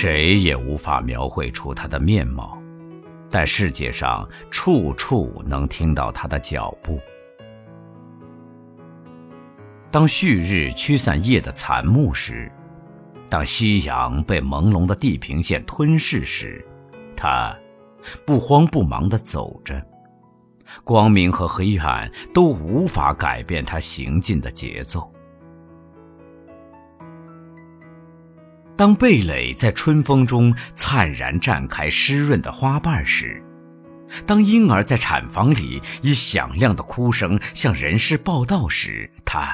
谁也无法描绘出他的面貌，但世界上处处能听到他的脚步。当旭日驱散夜的残暮时，当夕阳被朦胧的地平线吞噬时，他不慌不忙地走着，光明和黑暗都无法改变他行进的节奏。当蓓蕾在春风中灿然绽开湿润的花瓣时，当婴儿在产房里以响亮的哭声向人世报道时，他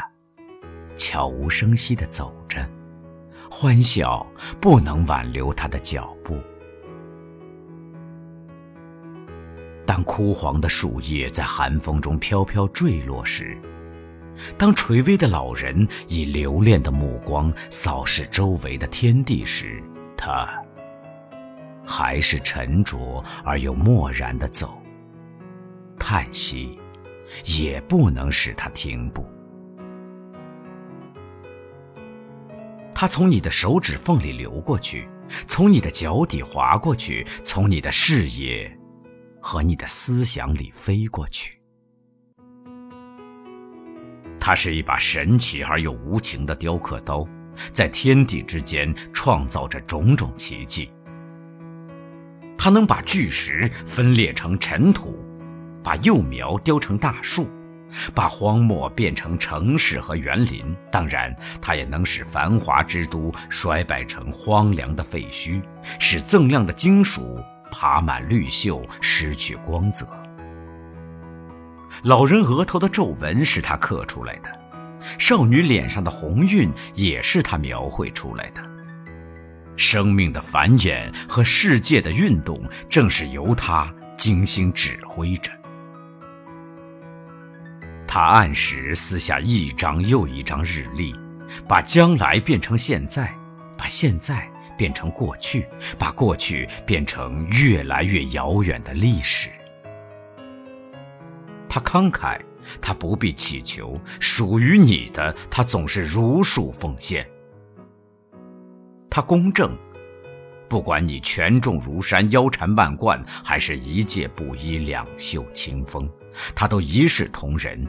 悄无声息地走着，欢笑不能挽留他的脚步。当枯黄的树叶在寒风中飘飘坠落时，当垂危的老人以留恋的目光扫视周围的天地时，他还是沉着而又漠然地走。叹息也不能使他停步。他从你的手指缝里流过去，从你的脚底滑过去，从你的视野和你的思想里飞过去。它是一把神奇而又无情的雕刻刀，在天地之间创造着种种奇迹。它能把巨石分裂成尘土，把幼苗雕成大树，把荒漠变成城市和园林。当然，它也能使繁华之都衰败成荒凉的废墟，使锃亮的金属爬满绿锈，失去光泽。老人额头的皱纹是他刻出来的，少女脸上的红晕也是他描绘出来的。生命的繁衍和世界的运动，正是由他精心指挥着。他按时撕下一张又一张日历，把将来变成现在，把现在变成过去，把过去变成越来越遥远的历史。他慷慨，他不必祈求，属于你的，他总是如数奉献。他公正，不管你权重如山、腰缠万贯，还是一介布衣、两袖清风，他都一视同仁。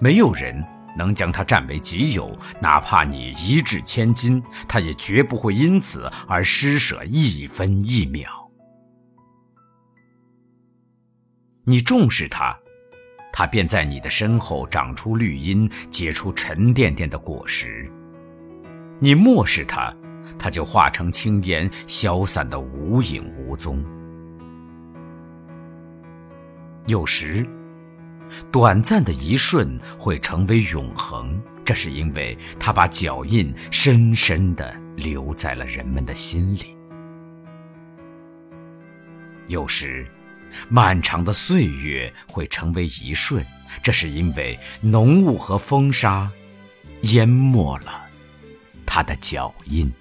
没有人能将他占为己有，哪怕你一掷千金，他也绝不会因此而施舍一分一秒。你重视它，它便在你的身后长出绿荫，结出沉甸甸的果实；你漠视它，它就化成青烟，消散的无影无踪。有时，短暂的一瞬会成为永恒，这是因为它把脚印深深地留在了人们的心里。有时。漫长的岁月会成为一瞬，这是因为浓雾和风沙淹没了他的脚印。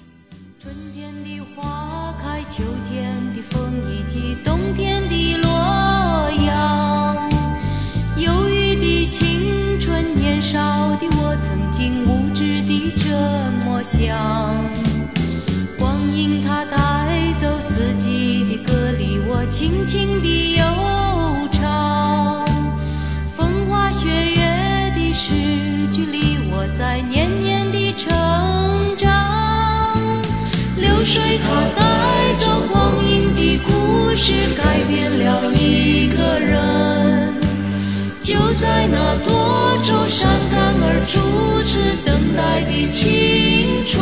春天的花开，秋天的风以及冬天的洛阳。忧郁的青春，年少的我曾经无知的这么想。光阴它带走四季的歌里，我轻轻地悠唱；风花雪月的诗句里，我在年年的成长。流。水它带走光阴的故事，改变了一个人。就在那多愁善感而初次等待的青春，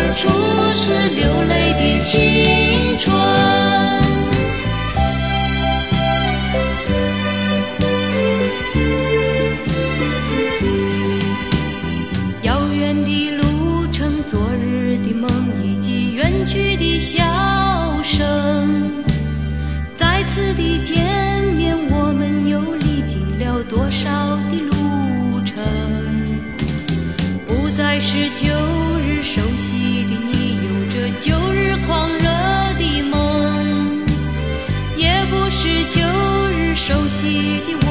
而初次流泪的青春。遥远的路程，昨日的梦，以及远去的笑声。再次的见面，我们又历经了多少的路程？不再是旧日熟悉旧日狂热的梦，也不是旧日熟悉的我。